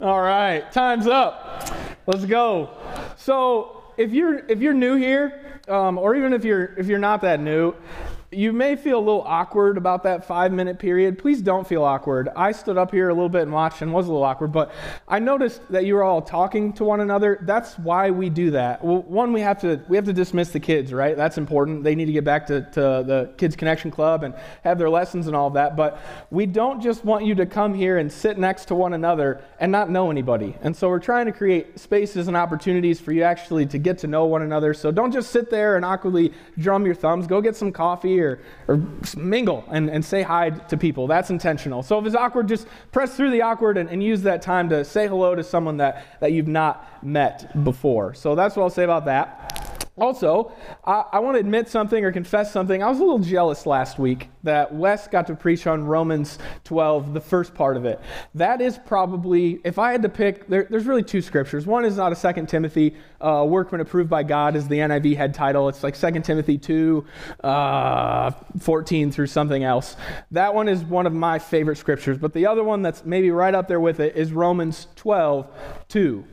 All right, time's up. Let's go. So, if you're if you're new here, um, or even if you're if you're not that new, you may feel a little awkward about that five minute period. Please don't feel awkward. I stood up here a little bit and watched and was a little awkward, but I noticed that you were all talking to one another. That's why we do that. Well, one, we have to we have to dismiss the kids, right? That's important. They need to get back to, to the Kids Connection Club and have their lessons and all of that. But we don't just want you to come here and sit next to one another and not know anybody. And so we're trying to create spaces and opportunities for you actually to get to know one another. So don't just sit there and awkwardly drum your thumbs. Go get some coffee or, or mingle and, and say hi to people. That's intentional. So if it's awkward, just press through the awkward and, and use that time to say hello to someone that, that you've not met before. So that's what I'll say about that. Also, I, I, want to admit something or confess something. I was a little jealous last week that Wes got to preach on Romans 12, the first part of it. That is probably, if I had to pick, there, there's really two scriptures. One is not a Second Timothy, uh, workman approved by God, is the NIV head title. It's like Second Timothy 2, uh, 14 through something else. That one is one of my favorite scriptures. But the other one that's maybe right up there with it is Romans 12, 2.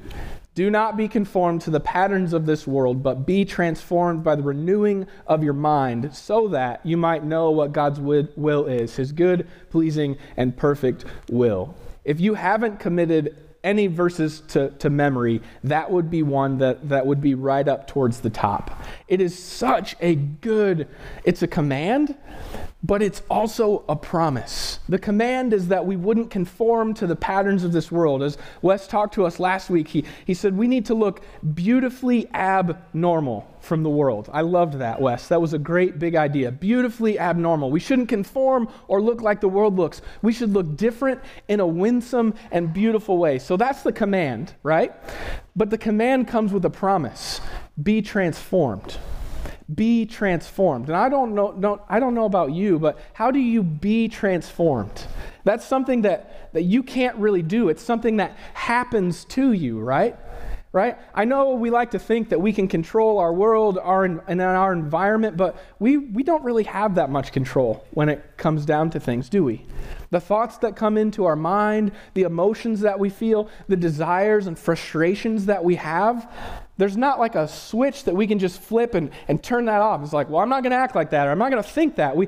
Do not be conformed to the patterns of this world, but be transformed by the renewing of your mind, so that you might know what God's will is, his good, pleasing, and perfect will. If you haven't committed any verses to, to memory, that would be one that, that would be right up towards the top. It is such a good, it's a command, but it's also a promise. The command is that we wouldn't conform to the patterns of this world. As Wes talked to us last week, he, he said we need to look beautifully abnormal from the world. I loved that, Wes. That was a great big idea. Beautifully abnormal. We shouldn't conform or look like the world looks. We should look different in a winsome and beautiful way. So that's the command, right? But the command comes with a promise be transformed be transformed. And I don't know, don't, I don't know about you, but how do you be transformed? That's something that, that you can't really do. It's something that happens to you, right? Right? I know we like to think that we can control our world our, and our environment, but we, we don't really have that much control when it comes down to things, do we? The thoughts that come into our mind, the emotions that we feel, the desires and frustrations that we have, there's not like a switch that we can just flip and, and turn that off. It's like, well, I'm not going to act like that, or I'm not going to think that. We,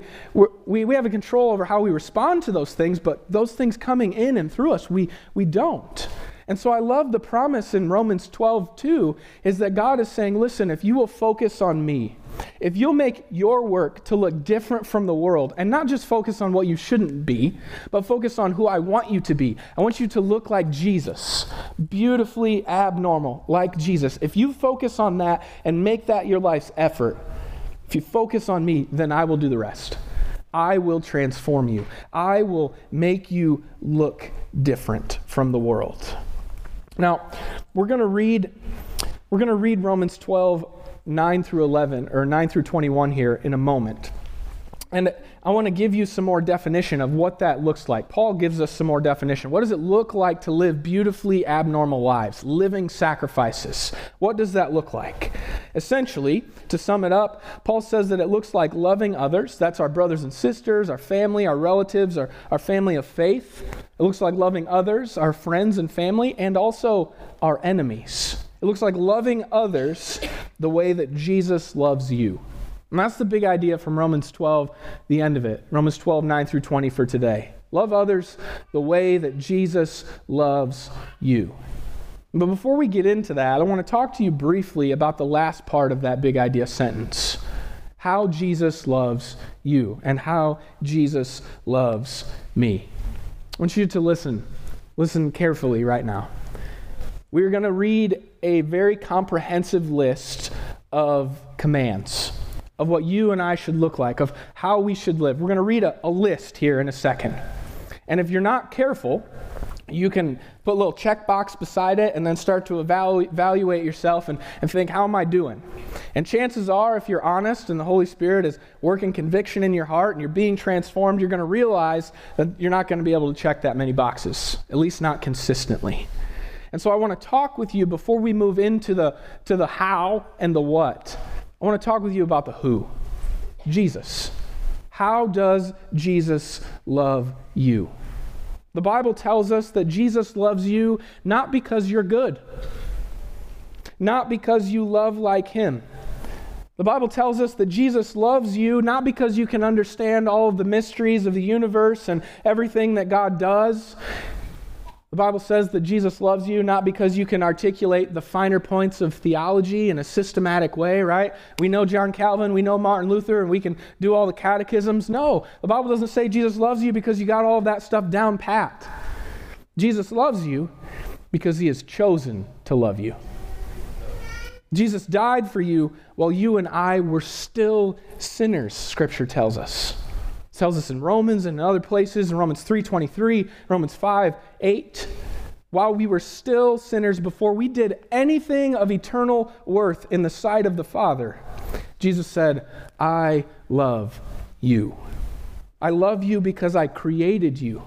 we, we have a control over how we respond to those things, but those things coming in and through us, we, we don't. And so I love the promise in Romans 12, 2, is that God is saying, listen, if you will focus on me, if you'll make your work to look different from the world and not just focus on what you shouldn't be, but focus on who I want you to be, I want you to look like Jesus, beautifully abnormal, like Jesus. If you focus on that and make that your life's effort, if you focus on me, then I will do the rest. I will transform you. I will make you look different from the world. Now, we're going to read we're going to read Romans 12 9 through 11, or 9 through 21 here in a moment. And I want to give you some more definition of what that looks like. Paul gives us some more definition. What does it look like to live beautifully abnormal lives, living sacrifices? What does that look like? Essentially, to sum it up, Paul says that it looks like loving others. That's our brothers and sisters, our family, our relatives, our, our family of faith. It looks like loving others, our friends and family, and also our enemies. It looks like loving others the way that Jesus loves you. And that's the big idea from Romans 12, the end of it. Romans 12, 9 through 20 for today. Love others the way that Jesus loves you. But before we get into that, I want to talk to you briefly about the last part of that big idea sentence how Jesus loves you and how Jesus loves me. I want you to listen. Listen carefully right now. We're going to read a very comprehensive list of commands of what you and I should look like, of how we should live. We're going to read a, a list here in a second. And if you're not careful, you can put a little checkbox beside it and then start to evalu- evaluate yourself and, and think, how am I doing? And chances are, if you're honest and the Holy Spirit is working conviction in your heart and you're being transformed, you're going to realize that you're not going to be able to check that many boxes, at least not consistently. And so I want to talk with you before we move into the, to the how and the what. I want to talk with you about the who Jesus. How does Jesus love you? The Bible tells us that Jesus loves you not because you're good, not because you love like him. The Bible tells us that Jesus loves you not because you can understand all of the mysteries of the universe and everything that God does. The Bible says that Jesus loves you not because you can articulate the finer points of theology in a systematic way, right? We know John Calvin, we know Martin Luther, and we can do all the catechisms. No, the Bible doesn't say Jesus loves you because you got all of that stuff down pat. Jesus loves you because he has chosen to love you. Jesus died for you while you and I were still sinners, scripture tells us. Tells us in Romans and in other places, in Romans 3:23, Romans 5, 8. While we were still sinners before we did anything of eternal worth in the sight of the Father, Jesus said, I love you. I love you because I created you.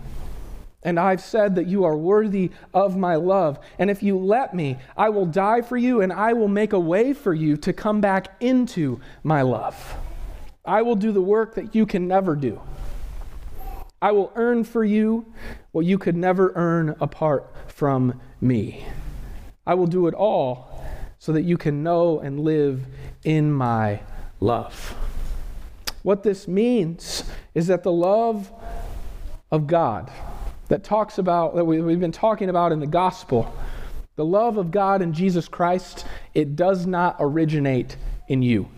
And I've said that you are worthy of my love. And if you let me, I will die for you and I will make a way for you to come back into my love. I will do the work that you can never do. I will earn for you what you could never earn apart from me. I will do it all so that you can know and live in my love. What this means is that the love of God, that talks about, that we, we've been talking about in the gospel, the love of God in Jesus Christ, it does not originate in you.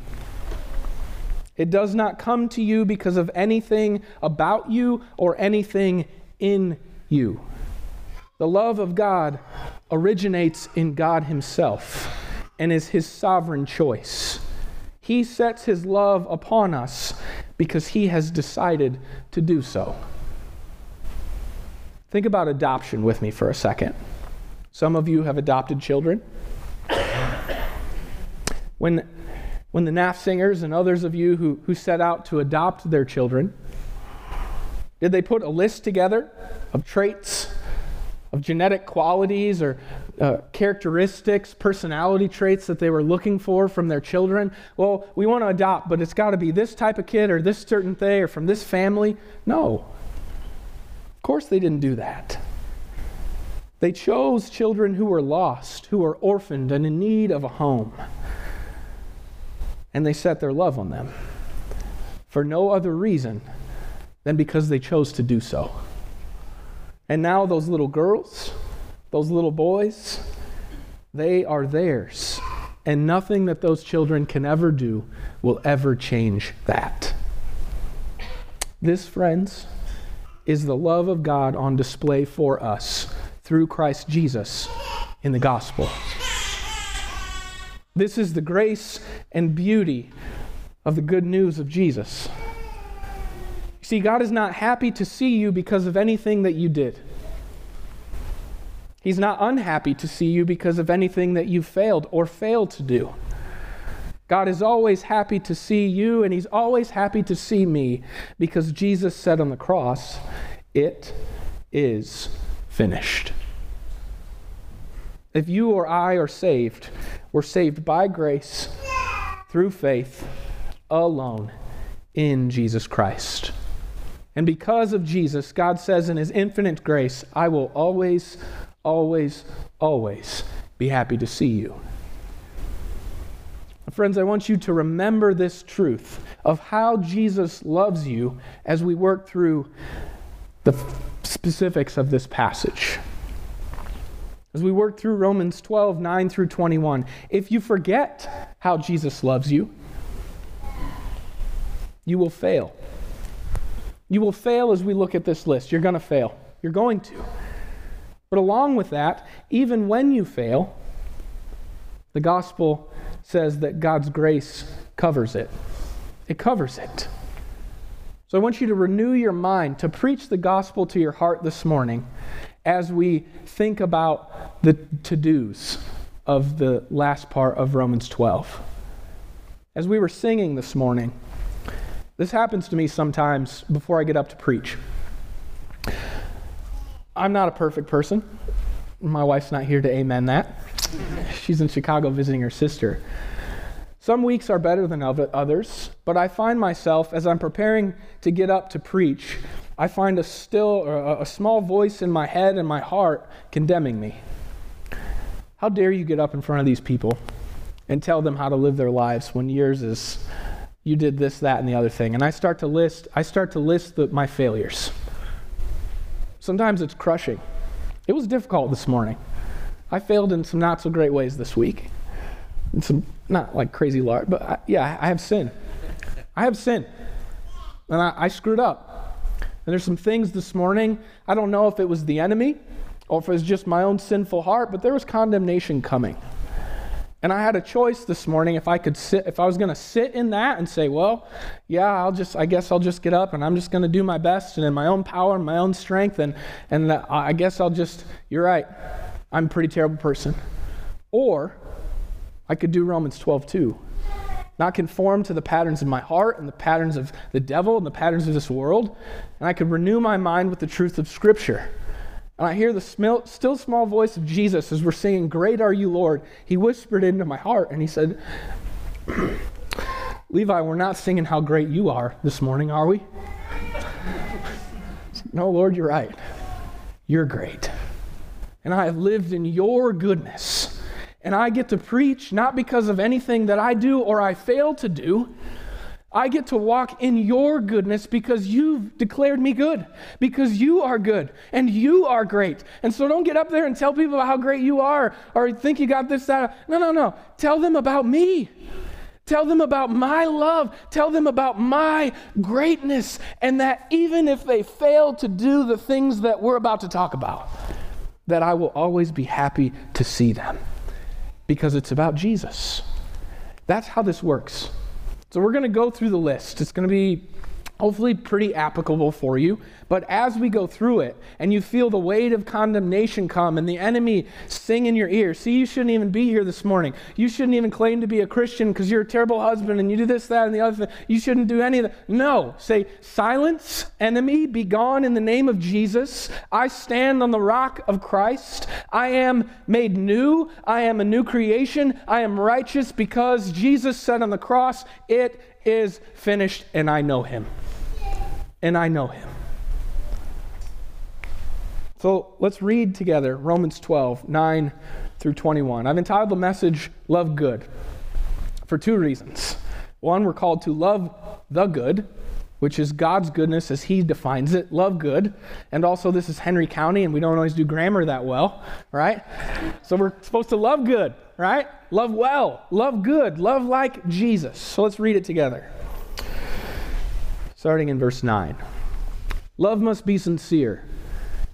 It does not come to you because of anything about you or anything in you. The love of God originates in God Himself and is His sovereign choice. He sets His love upon us because He has decided to do so. Think about adoption with me for a second. Some of you have adopted children. When, when the NAF singers and others of you who, who set out to adopt their children, did they put a list together of traits, of genetic qualities or uh, characteristics, personality traits that they were looking for from their children? Well, we want to adopt, but it's got to be this type of kid or this certain thing or from this family. No. Of course, they didn't do that. They chose children who were lost, who were orphaned and in need of a home. And they set their love on them for no other reason than because they chose to do so. And now, those little girls, those little boys, they are theirs. And nothing that those children can ever do will ever change that. This, friends, is the love of God on display for us through Christ Jesus in the gospel. This is the grace and beauty of the good news of Jesus. See, God is not happy to see you because of anything that you did. He's not unhappy to see you because of anything that you failed or failed to do. God is always happy to see you, and He's always happy to see me because Jesus said on the cross, It is finished. If you or I are saved, we're saved by grace through faith alone in Jesus Christ. And because of Jesus, God says in His infinite grace, I will always, always, always be happy to see you. Friends, I want you to remember this truth of how Jesus loves you as we work through the specifics of this passage. As we work through Romans 12, 9 through 21, if you forget how Jesus loves you, you will fail. You will fail as we look at this list. You're going to fail. You're going to. But along with that, even when you fail, the gospel says that God's grace covers it. It covers it. So I want you to renew your mind, to preach the gospel to your heart this morning as we think about the to dos of the last part of Romans 12. As we were singing this morning, this happens to me sometimes before I get up to preach. I'm not a perfect person. My wife's not here to amen that. She's in Chicago visiting her sister. Some weeks are better than others, but I find myself, as I'm preparing to get up to preach, I find a still a, a small voice in my head and my heart condemning me. How dare you get up in front of these people and tell them how to live their lives when yours is you did this, that, and the other thing. And I start to list, I start to list the, my failures. Sometimes it's crushing. It was difficult this morning. I failed in some not so great ways this week. In some not like crazy large, but I, yeah, I have sin. I have sin. And I, I screwed up. And there's some things this morning, I don't know if it was the enemy or if it was just my own sinful heart, but there was condemnation coming. And I had a choice this morning if I could sit, if I was going to sit in that and say, well, yeah, I'll just, I guess I'll just get up and I'm just going to do my best and in my own power and my own strength. And, and I guess I'll just, you're right, I'm a pretty terrible person. Or I could do Romans 12 2. Not conform to the patterns of my heart and the patterns of the devil and the patterns of this world. And I could renew my mind with the truth of Scripture. And I hear the still small voice of Jesus as we're singing, Great are you, Lord. He whispered into my heart and he said, Levi, we're not singing how great you are this morning, are we? no, Lord, you're right. You're great. And I have lived in your goodness. And I get to preach not because of anything that I do or I fail to do, I get to walk in your goodness because you've declared me good, because you are good and you are great. And so don't get up there and tell people about how great you are or think you got this, that. No, no, no. Tell them about me. Tell them about my love. Tell them about my greatness. And that even if they fail to do the things that we're about to talk about, that I will always be happy to see them because it's about Jesus. That's how this works. So we're going to go through the list. It's going to be hopefully pretty applicable for you. But as we go through it and you feel the weight of condemnation come and the enemy sing in your ear, see, you shouldn't even be here this morning. You shouldn't even claim to be a Christian because you're a terrible husband and you do this, that, and the other thing. You shouldn't do any of that. No. Say, silence, enemy, be gone in the name of Jesus. I stand on the rock of Christ. I am made new. I am a new creation. I am righteous because Jesus said on the cross, It is finished, and I know him and I know him. So let's read together Romans 12, 9 through 21. I've entitled the message Love Good for two reasons. One, we're called to love the good, which is God's goodness as He defines it, love good. And also, this is Henry County, and we don't always do grammar that well, right? So we're supposed to love good, right? Love well, love good, love like Jesus. So let's read it together starting in verse 9. Love must be sincere.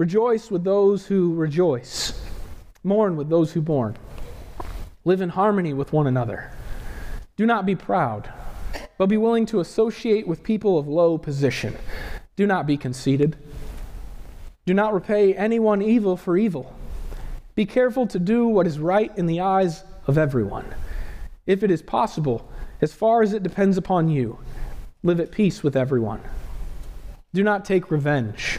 Rejoice with those who rejoice. Mourn with those who mourn. Live in harmony with one another. Do not be proud, but be willing to associate with people of low position. Do not be conceited. Do not repay anyone evil for evil. Be careful to do what is right in the eyes of everyone. If it is possible, as far as it depends upon you, Live at peace with everyone. Do not take revenge,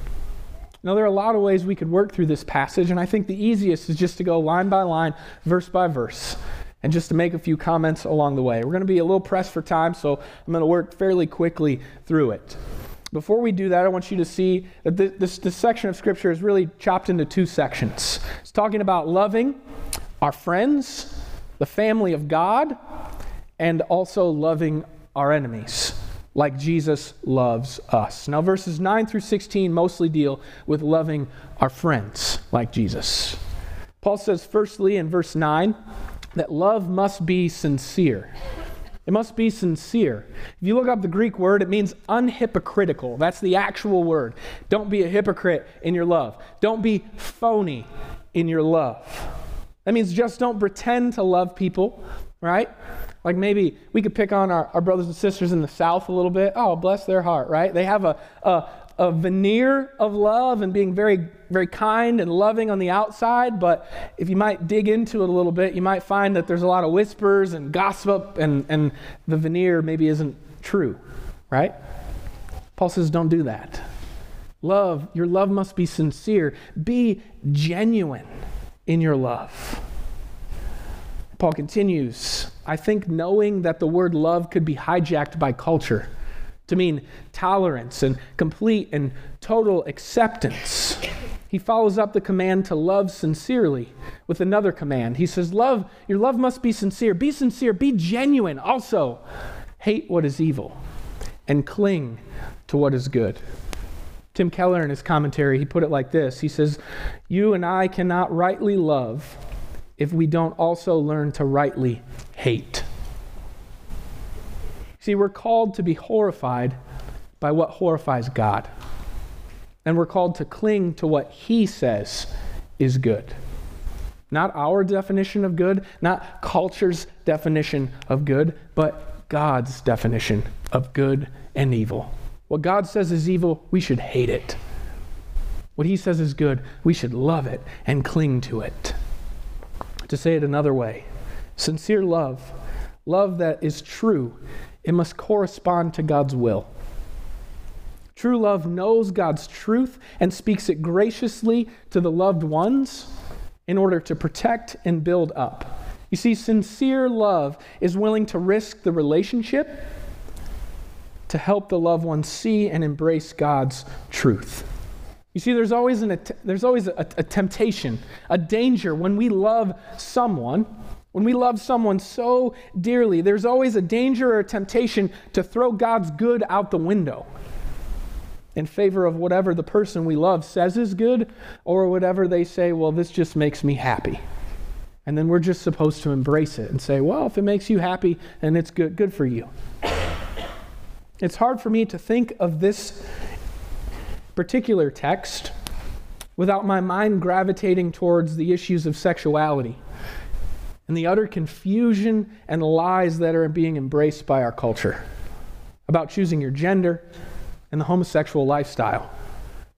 Now, there are a lot of ways we could work through this passage, and I think the easiest is just to go line by line, verse by verse, and just to make a few comments along the way. We're going to be a little pressed for time, so I'm going to work fairly quickly through it. Before we do that, I want you to see that this, this section of Scripture is really chopped into two sections. It's talking about loving our friends, the family of God, and also loving our enemies. Like Jesus loves us. Now, verses 9 through 16 mostly deal with loving our friends like Jesus. Paul says, firstly, in verse 9, that love must be sincere. It must be sincere. If you look up the Greek word, it means unhypocritical. That's the actual word. Don't be a hypocrite in your love. Don't be phony in your love. That means just don't pretend to love people, right? Like maybe we could pick on our, our brothers and sisters in the South a little bit. Oh, bless their heart, right? They have a, a, a veneer of love and being very, very kind and loving on the outside, but if you might dig into it a little bit, you might find that there's a lot of whispers and gossip, and, and the veneer maybe isn't true, right? Paul says, don't do that. Love, your love must be sincere. Be genuine in your love. Paul continues, I think knowing that the word love could be hijacked by culture to mean tolerance and complete and total acceptance. He follows up the command to love sincerely with another command. He says, Love, your love must be sincere. Be sincere, be genuine. Also, hate what is evil and cling to what is good. Tim Keller, in his commentary, he put it like this He says, You and I cannot rightly love if we don't also learn to rightly hate. See, we're called to be horrified by what horrifies God. And we're called to cling to what He says is good. Not our definition of good, not culture's definition of good, but God's definition of good and evil. What God says is evil, we should hate it. What He says is good, we should love it and cling to it. To say it another way, sincere love, love that is true, it must correspond to God's will. True love knows God's truth and speaks it graciously to the loved ones in order to protect and build up. You see, sincere love is willing to risk the relationship to help the loved one see and embrace God's truth. You see, there's always, an, there's always a, a temptation, a danger when we love someone when we love someone so dearly, there's always a danger or a temptation to throw God's good out the window in favor of whatever the person we love says is good or whatever they say, well, this just makes me happy. And then we're just supposed to embrace it and say, well, if it makes you happy, then it's good, good for you. It's hard for me to think of this particular text without my mind gravitating towards the issues of sexuality and the utter confusion and lies that are being embraced by our culture about choosing your gender and the homosexual lifestyle.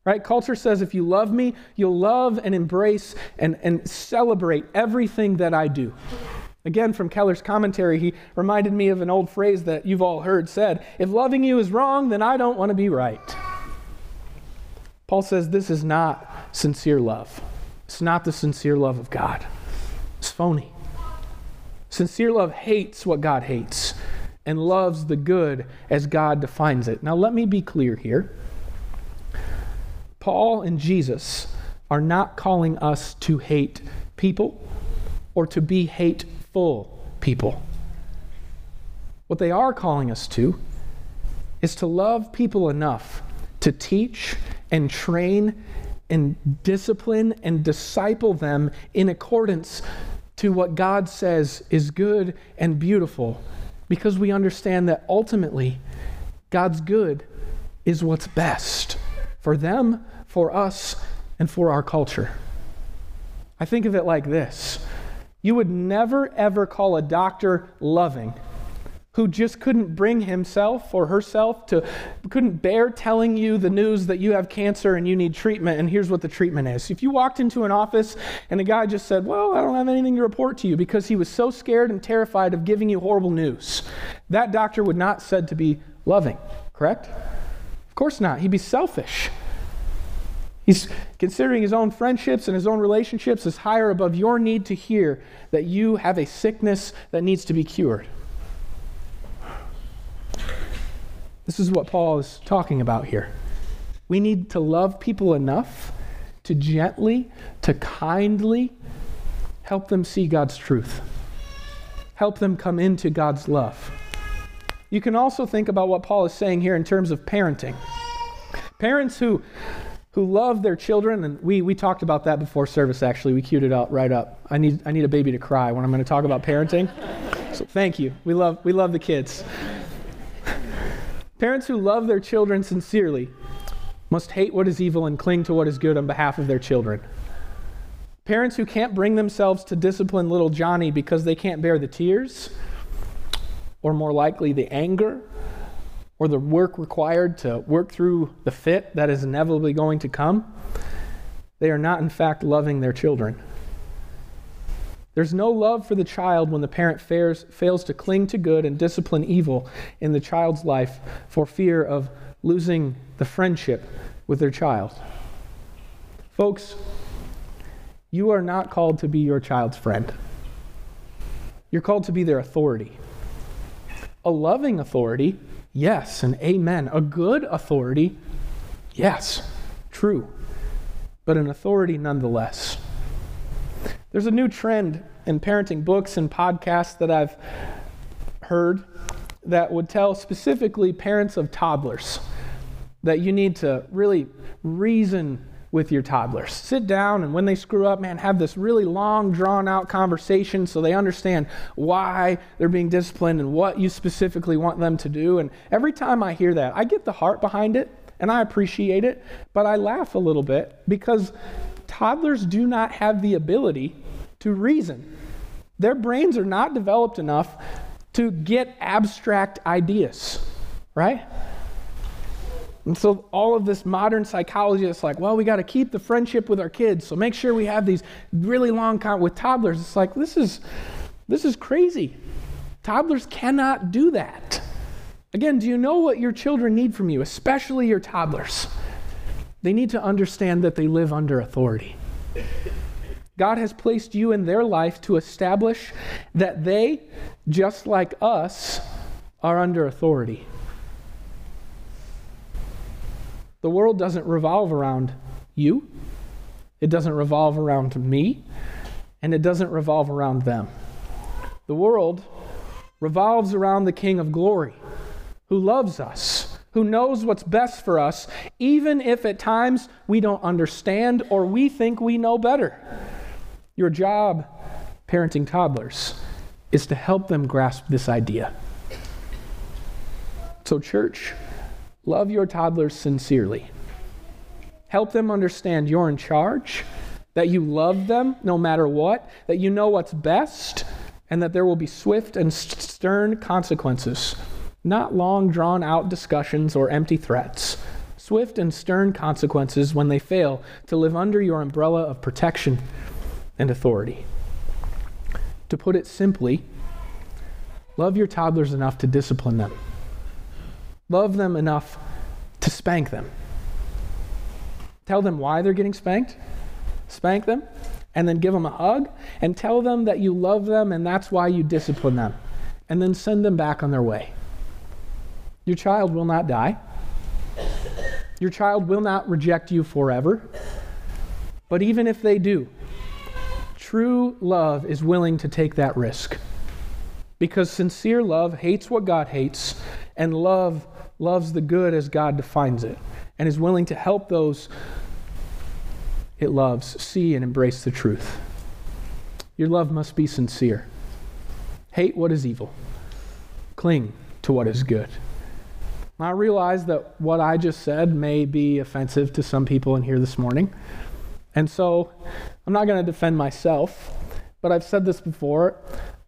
Right? Culture says if you love me, you'll love and embrace and, and celebrate everything that I do. Again, from Keller's commentary, he reminded me of an old phrase that you've all heard said If loving you is wrong, then I don't want to be right. Paul says this is not sincere love. It's not the sincere love of God. It's phony. Sincere love hates what God hates and loves the good as God defines it. Now, let me be clear here. Paul and Jesus are not calling us to hate people or to be hateful people. What they are calling us to is to love people enough to teach and train and discipline and disciple them in accordance to what God says is good and beautiful. Because we understand that ultimately God's good is what's best for them, for us, and for our culture. I think of it like this. You would never, ever call a doctor loving who just couldn't bring himself or herself to, couldn't bear telling you the news that you have cancer and you need treatment, and here's what the treatment is. If you walked into an office and a guy just said, Well, I don't have anything to report to you because he was so scared and terrified of giving you horrible news, that doctor would not said to be loving, correct? Of course not. He'd be selfish. He's considering his own friendships and his own relationships as higher above your need to hear that you have a sickness that needs to be cured. This is what Paul is talking about here. We need to love people enough to gently, to kindly help them see God's truth, help them come into God's love. you can also think about what Paul is saying here in terms of parenting. Parents who who love their children, and we, we talked about that before service actually. We queued it out right up. I need, I need a baby to cry when I'm going to talk about parenting. So thank you. We love, we love the kids. Parents who love their children sincerely must hate what is evil and cling to what is good on behalf of their children. Parents who can't bring themselves to discipline little Johnny because they can't bear the tears, or more likely the anger, or the work required to work through the fit that is inevitably going to come, they are not, in fact, loving their children. There's no love for the child when the parent fails, fails to cling to good and discipline evil in the child's life for fear of losing the friendship with their child. Folks, you are not called to be your child's friend. You're called to be their authority. A loving authority, yes, and amen. A good authority, yes, true. But an authority nonetheless. There's a new trend in parenting books and podcasts that I've heard that would tell specifically parents of toddlers that you need to really reason with your toddlers. Sit down and when they screw up, man, have this really long, drawn out conversation so they understand why they're being disciplined and what you specifically want them to do. And every time I hear that, I get the heart behind it and I appreciate it, but I laugh a little bit because toddlers do not have the ability to reason. Their brains are not developed enough to get abstract ideas, right? And so all of this modern psychology is like, well, we got to keep the friendship with our kids. So make sure we have these really long con- with toddlers. It's like this is this is crazy. Toddlers cannot do that. Again, do you know what your children need from you, especially your toddlers? They need to understand that they live under authority. God has placed you in their life to establish that they, just like us, are under authority. The world doesn't revolve around you, it doesn't revolve around me, and it doesn't revolve around them. The world revolves around the King of glory who loves us, who knows what's best for us, even if at times we don't understand or we think we know better. Your job, parenting toddlers, is to help them grasp this idea. So, church, Love your toddlers sincerely. Help them understand you're in charge, that you love them no matter what, that you know what's best, and that there will be swift and stern consequences, not long drawn out discussions or empty threats. Swift and stern consequences when they fail to live under your umbrella of protection and authority. To put it simply, love your toddlers enough to discipline them. Love them enough to spank them. Tell them why they're getting spanked, spank them, and then give them a hug, and tell them that you love them and that's why you discipline them, and then send them back on their way. Your child will not die. Your child will not reject you forever. But even if they do, true love is willing to take that risk. Because sincere love hates what God hates, and love loves the good as God defines it and is willing to help those it loves see and embrace the truth. Your love must be sincere. Hate what is evil, cling to what is good. I realize that what I just said may be offensive to some people in here this morning. And so I'm not going to defend myself, but I've said this before.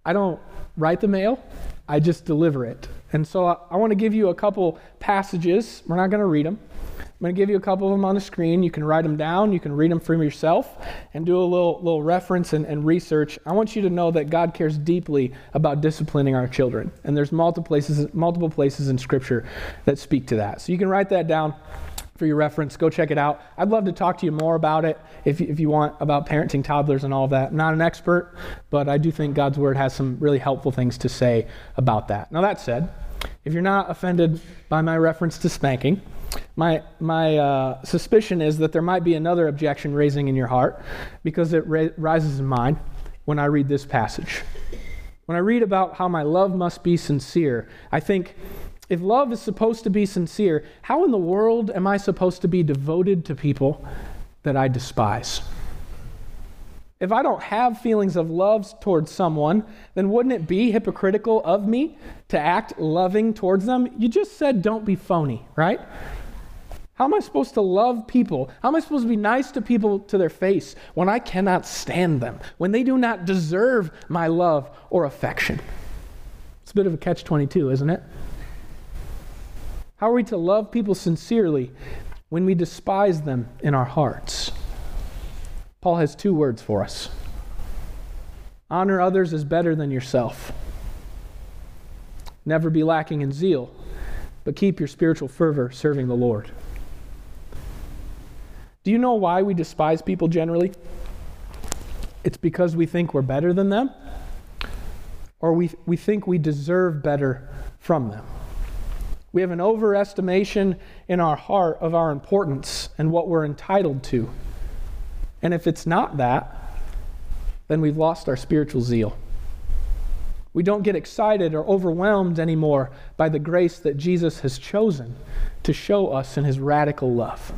I don't write the mail, I just deliver it. And so I, I want to give you a couple passages. We're not going to read them. I'm going to give you a couple of them on the screen. You can write them down. You can read them for yourself and do a little, little reference and, and research. I want you to know that God cares deeply about disciplining our children. And there's multiple places, multiple places in Scripture that speak to that. So you can write that down for your reference. Go check it out. I'd love to talk to you more about it if, if you want about parenting toddlers and all of that. I'm not an expert, but I do think God's Word has some really helpful things to say about that. Now, that said, if you're not offended by my reference to spanking, my, my uh, suspicion is that there might be another objection raising in your heart because it ra- rises in mine when I read this passage. When I read about how my love must be sincere, I think if love is supposed to be sincere, how in the world am I supposed to be devoted to people that I despise? If I don't have feelings of love towards someone, then wouldn't it be hypocritical of me to act loving towards them? You just said don't be phony, right? How am I supposed to love people? How am I supposed to be nice to people to their face when I cannot stand them, when they do not deserve my love or affection? It's a bit of a catch 22, isn't it? How are we to love people sincerely when we despise them in our hearts? Paul has two words for us honor others is better than yourself. Never be lacking in zeal, but keep your spiritual fervor serving the Lord. Do you know why we despise people generally? It's because we think we're better than them, or we, we think we deserve better from them. We have an overestimation in our heart of our importance and what we're entitled to. And if it's not that, then we've lost our spiritual zeal. We don't get excited or overwhelmed anymore by the grace that Jesus has chosen to show us in his radical love.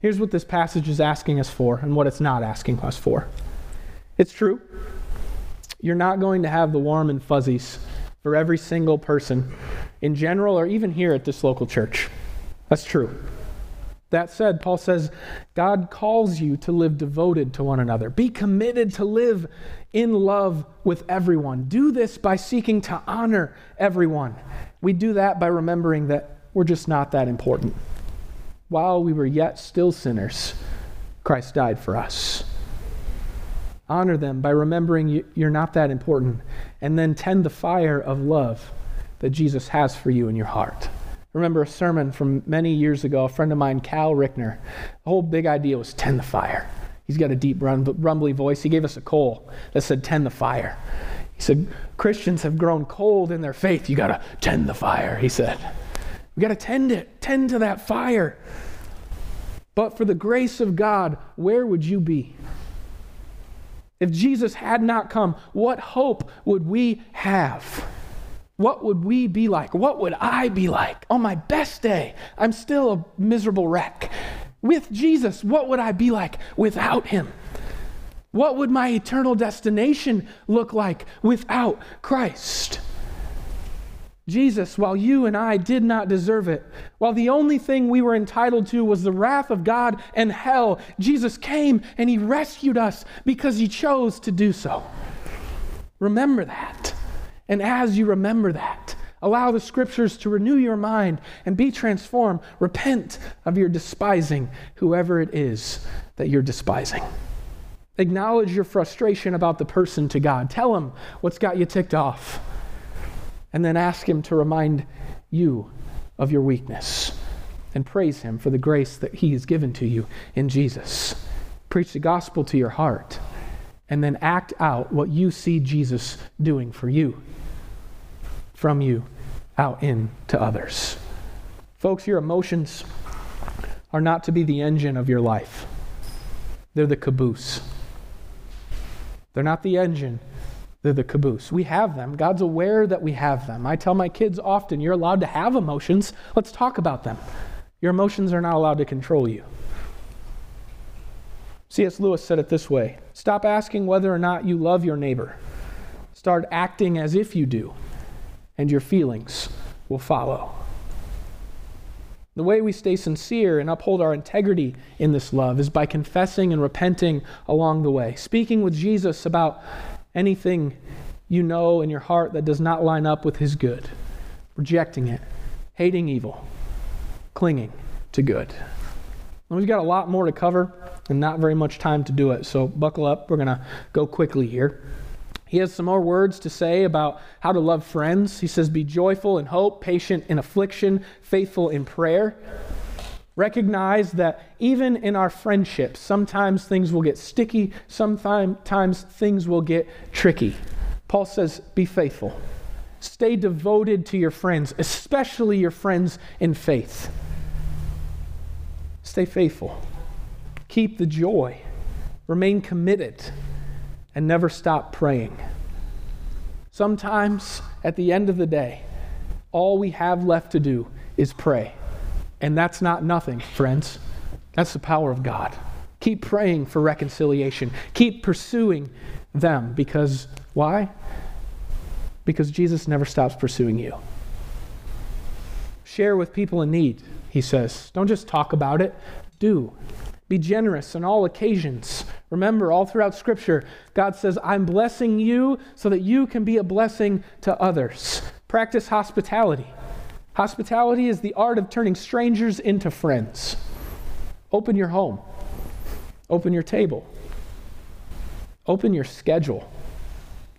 Here's what this passage is asking us for and what it's not asking us for. It's true. You're not going to have the warm and fuzzies for every single person in general or even here at this local church. That's true. That said, Paul says, God calls you to live devoted to one another. Be committed to live in love with everyone. Do this by seeking to honor everyone. We do that by remembering that we're just not that important while we were yet still sinners, Christ died for us. Honor them by remembering you're not that important, and then tend the fire of love that Jesus has for you in your heart. remember a sermon from many years ago, a friend of mine, Cal Rickner. The whole big idea was tend the fire. He's got a deep, rumbly voice. He gave us a coal that said, tend the fire. He said, Christians have grown cold in their faith. You got to tend the fire, he said. We got to tend it, tend to that fire. But for the grace of God, where would you be? If Jesus had not come, what hope would we have? What would we be like? What would I be like? On my best day, I'm still a miserable wreck. With Jesus, what would I be like without him? What would my eternal destination look like without Christ? Jesus, while you and I did not deserve it, while the only thing we were entitled to was the wrath of God and hell, Jesus came and he rescued us because he chose to do so. Remember that. And as you remember that, allow the scriptures to renew your mind and be transformed. Repent of your despising whoever it is that you're despising. Acknowledge your frustration about the person to God. Tell him what's got you ticked off and then ask Him to remind you of your weakness and praise Him for the grace that He has given to you in Jesus. Preach the gospel to your heart and then act out what you see Jesus doing for you, from you out in to others. Folks, your emotions are not to be the engine of your life, they're the caboose. They're not the engine, they're the caboose. We have them. God's aware that we have them. I tell my kids often, you're allowed to have emotions. Let's talk about them. Your emotions are not allowed to control you. C.S. Lewis said it this way Stop asking whether or not you love your neighbor. Start acting as if you do, and your feelings will follow. The way we stay sincere and uphold our integrity in this love is by confessing and repenting along the way, speaking with Jesus about anything you know in your heart that does not line up with His good, rejecting it, hating evil, clinging to good. we've got a lot more to cover and not very much time to do it, so buckle up. We're going to go quickly here. He has some more words to say about how to love friends. He says, Be joyful in hope, patient in affliction, faithful in prayer. Recognize that even in our friendships, sometimes things will get sticky, sometimes things will get tricky. Paul says, Be faithful. Stay devoted to your friends, especially your friends in faith. Stay faithful. Keep the joy. Remain committed. And never stop praying. Sometimes at the end of the day, all we have left to do is pray. And that's not nothing, friends. That's the power of God. Keep praying for reconciliation. Keep pursuing them because why? Because Jesus never stops pursuing you. Share with people in need, he says. Don't just talk about it, do. Be generous on all occasions. Remember, all throughout Scripture, God says, I'm blessing you so that you can be a blessing to others. Practice hospitality. Hospitality is the art of turning strangers into friends. Open your home, open your table, open your schedule.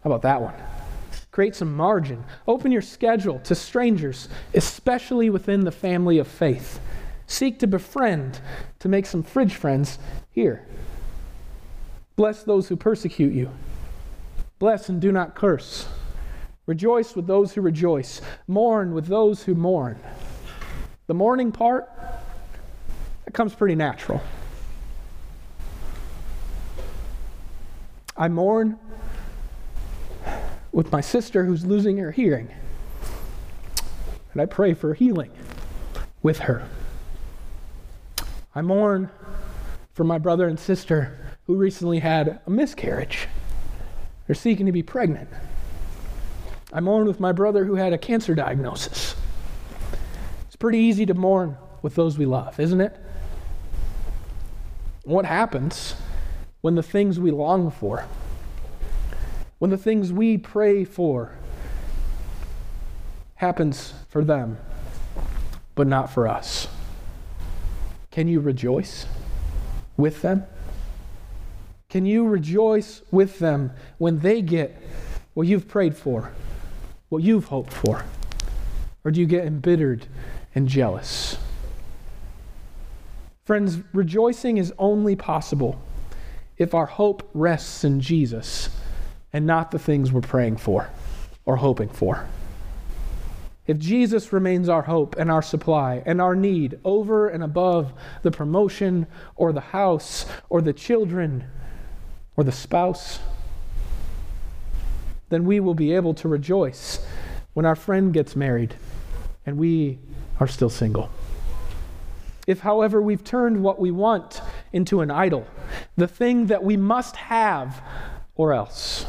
How about that one? Create some margin. Open your schedule to strangers, especially within the family of faith. Seek to befriend, to make some fridge friends here. Bless those who persecute you. Bless and do not curse. Rejoice with those who rejoice. Mourn with those who mourn. The mourning part, that comes pretty natural. I mourn with my sister who's losing her hearing. And I pray for healing with her. I mourn for my brother and sister who recently had a miscarriage. They're seeking to be pregnant. I mourn with my brother who had a cancer diagnosis. It's pretty easy to mourn with those we love, isn't it? What happens when the things we long for, when the things we pray for happens for them, but not for us? Can you rejoice with them? Can you rejoice with them when they get what you've prayed for, what you've hoped for? Or do you get embittered and jealous? Friends, rejoicing is only possible if our hope rests in Jesus and not the things we're praying for or hoping for. If Jesus remains our hope and our supply and our need over and above the promotion or the house or the children or the spouse, then we will be able to rejoice when our friend gets married and we are still single. If, however, we've turned what we want into an idol, the thing that we must have or else,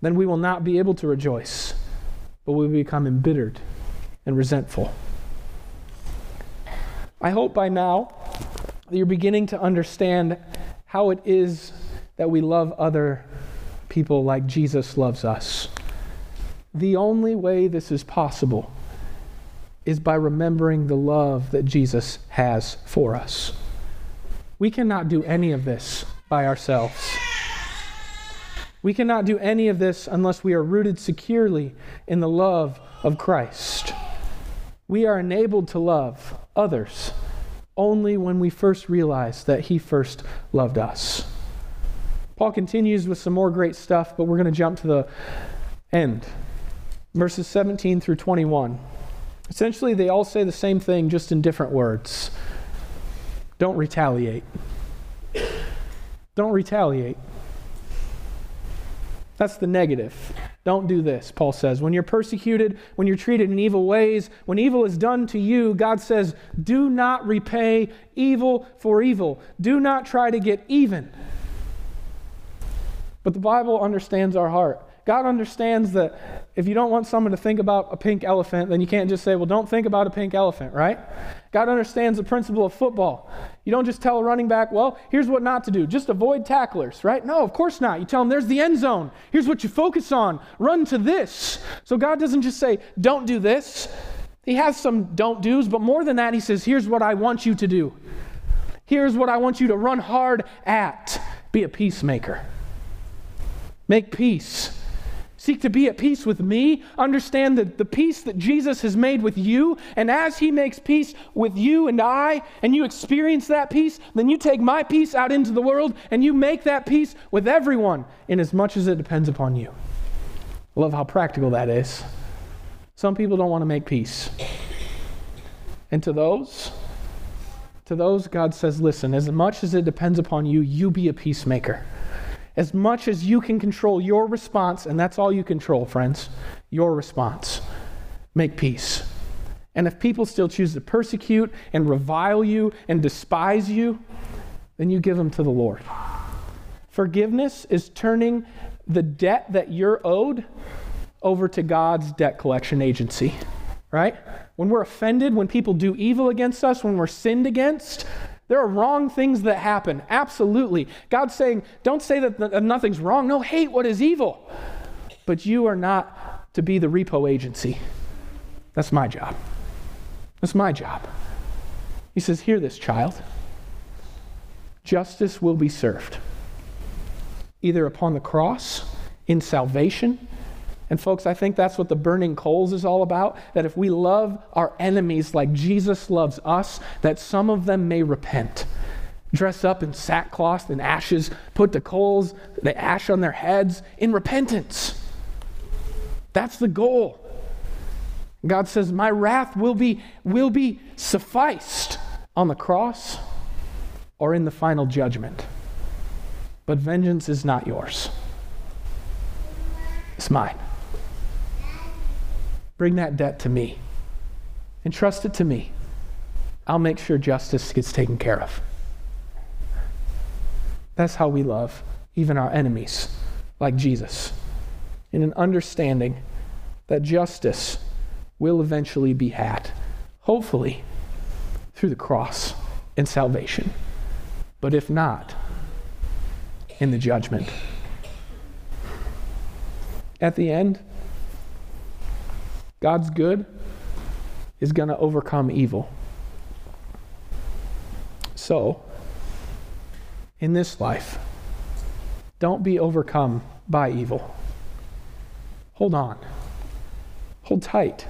then we will not be able to rejoice but we will become embittered and resentful. I hope by now that you're beginning to understand how it is that we love other people like Jesus loves us. The only way this is possible is by remembering the love that Jesus has for us. We cannot do any of this by ourselves. We cannot do any of this unless we are rooted securely in the love of Christ. We are enabled to love others only when we first realize that He first loved us. Paul continues with some more great stuff, but we're going to jump to the end. Verses 17 through 21. Essentially, they all say the same thing, just in different words. Don't retaliate. Don't retaliate. That's the negative. Don't do this, Paul says. When you're persecuted, when you're treated in evil ways, when evil is done to you, God says, do not repay evil for evil. Do not try to get even. But the Bible understands our heart. God understands that if you don't want someone to think about a pink elephant, then you can't just say, well, don't think about a pink elephant, right? God understands the principle of football. You don't just tell a running back, well, here's what not to do. Just avoid tacklers, right? No, of course not. You tell them, there's the end zone. Here's what you focus on. Run to this. So God doesn't just say, don't do this. He has some don't do's, but more than that, He says, here's what I want you to do. Here's what I want you to run hard at. Be a peacemaker. Make peace. Seek to be at peace with me. Understand the, the peace that Jesus has made with you. And as he makes peace with you and I, and you experience that peace, then you take my peace out into the world and you make that peace with everyone in as much as it depends upon you. Love how practical that is. Some people don't want to make peace. And to those, to those, God says, listen, as much as it depends upon you, you be a peacemaker. As much as you can control your response, and that's all you control, friends, your response. Make peace. And if people still choose to persecute and revile you and despise you, then you give them to the Lord. Forgiveness is turning the debt that you're owed over to God's debt collection agency, right? When we're offended, when people do evil against us, when we're sinned against, there are wrong things that happen. Absolutely. God's saying, don't say that nothing's wrong. No, hate what is evil. But you are not to be the repo agency. That's my job. That's my job. He says, Hear this, child. Justice will be served, either upon the cross, in salvation, and folks, I think that's what the burning coals is all about. That if we love our enemies like Jesus loves us, that some of them may repent. Dress up in sackcloth and ashes, put the coals, the ash on their heads in repentance. That's the goal. God says, My wrath will be, will be sufficed on the cross or in the final judgment. But vengeance is not yours, it's mine. Bring that debt to me. Entrust it to me. I'll make sure justice gets taken care of. That's how we love even our enemies, like Jesus, in an understanding that justice will eventually be had, hopefully through the cross and salvation. But if not, in the judgment. At the end, God's good is going to overcome evil. So, in this life, don't be overcome by evil. Hold on. Hold tight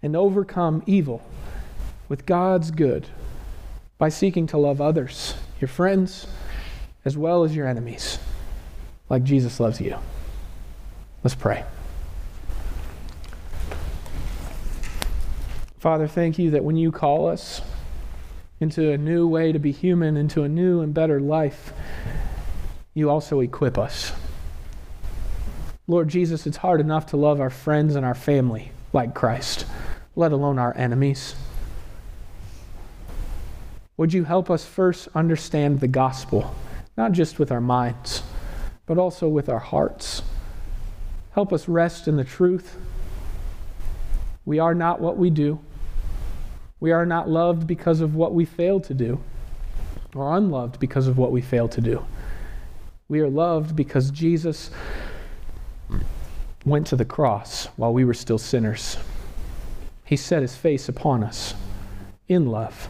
and overcome evil with God's good by seeking to love others, your friends, as well as your enemies, like Jesus loves you. Let's pray. Father, thank you that when you call us into a new way to be human, into a new and better life, you also equip us. Lord Jesus, it's hard enough to love our friends and our family like Christ, let alone our enemies. Would you help us first understand the gospel, not just with our minds, but also with our hearts? Help us rest in the truth. We are not what we do. We are not loved because of what we fail to do, or unloved because of what we fail to do. We are loved because Jesus went to the cross while we were still sinners. He set his face upon us in love.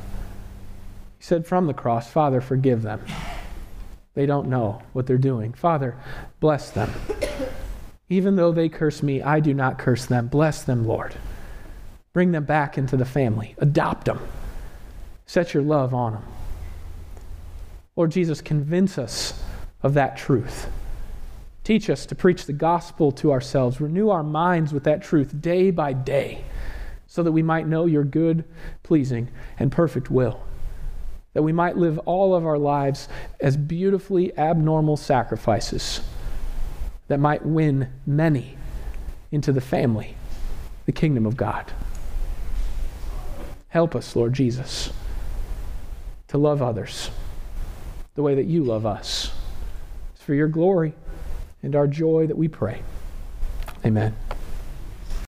He said from the cross, Father, forgive them. They don't know what they're doing. Father, bless them. Even though they curse me, I do not curse them. Bless them, Lord. Bring them back into the family. Adopt them. Set your love on them. Lord Jesus, convince us of that truth. Teach us to preach the gospel to ourselves. Renew our minds with that truth day by day so that we might know your good, pleasing, and perfect will. That we might live all of our lives as beautifully abnormal sacrifices that might win many into the family, the kingdom of God. Help us, Lord Jesus, to love others the way that you love us. It's for your glory and our joy that we pray. Amen.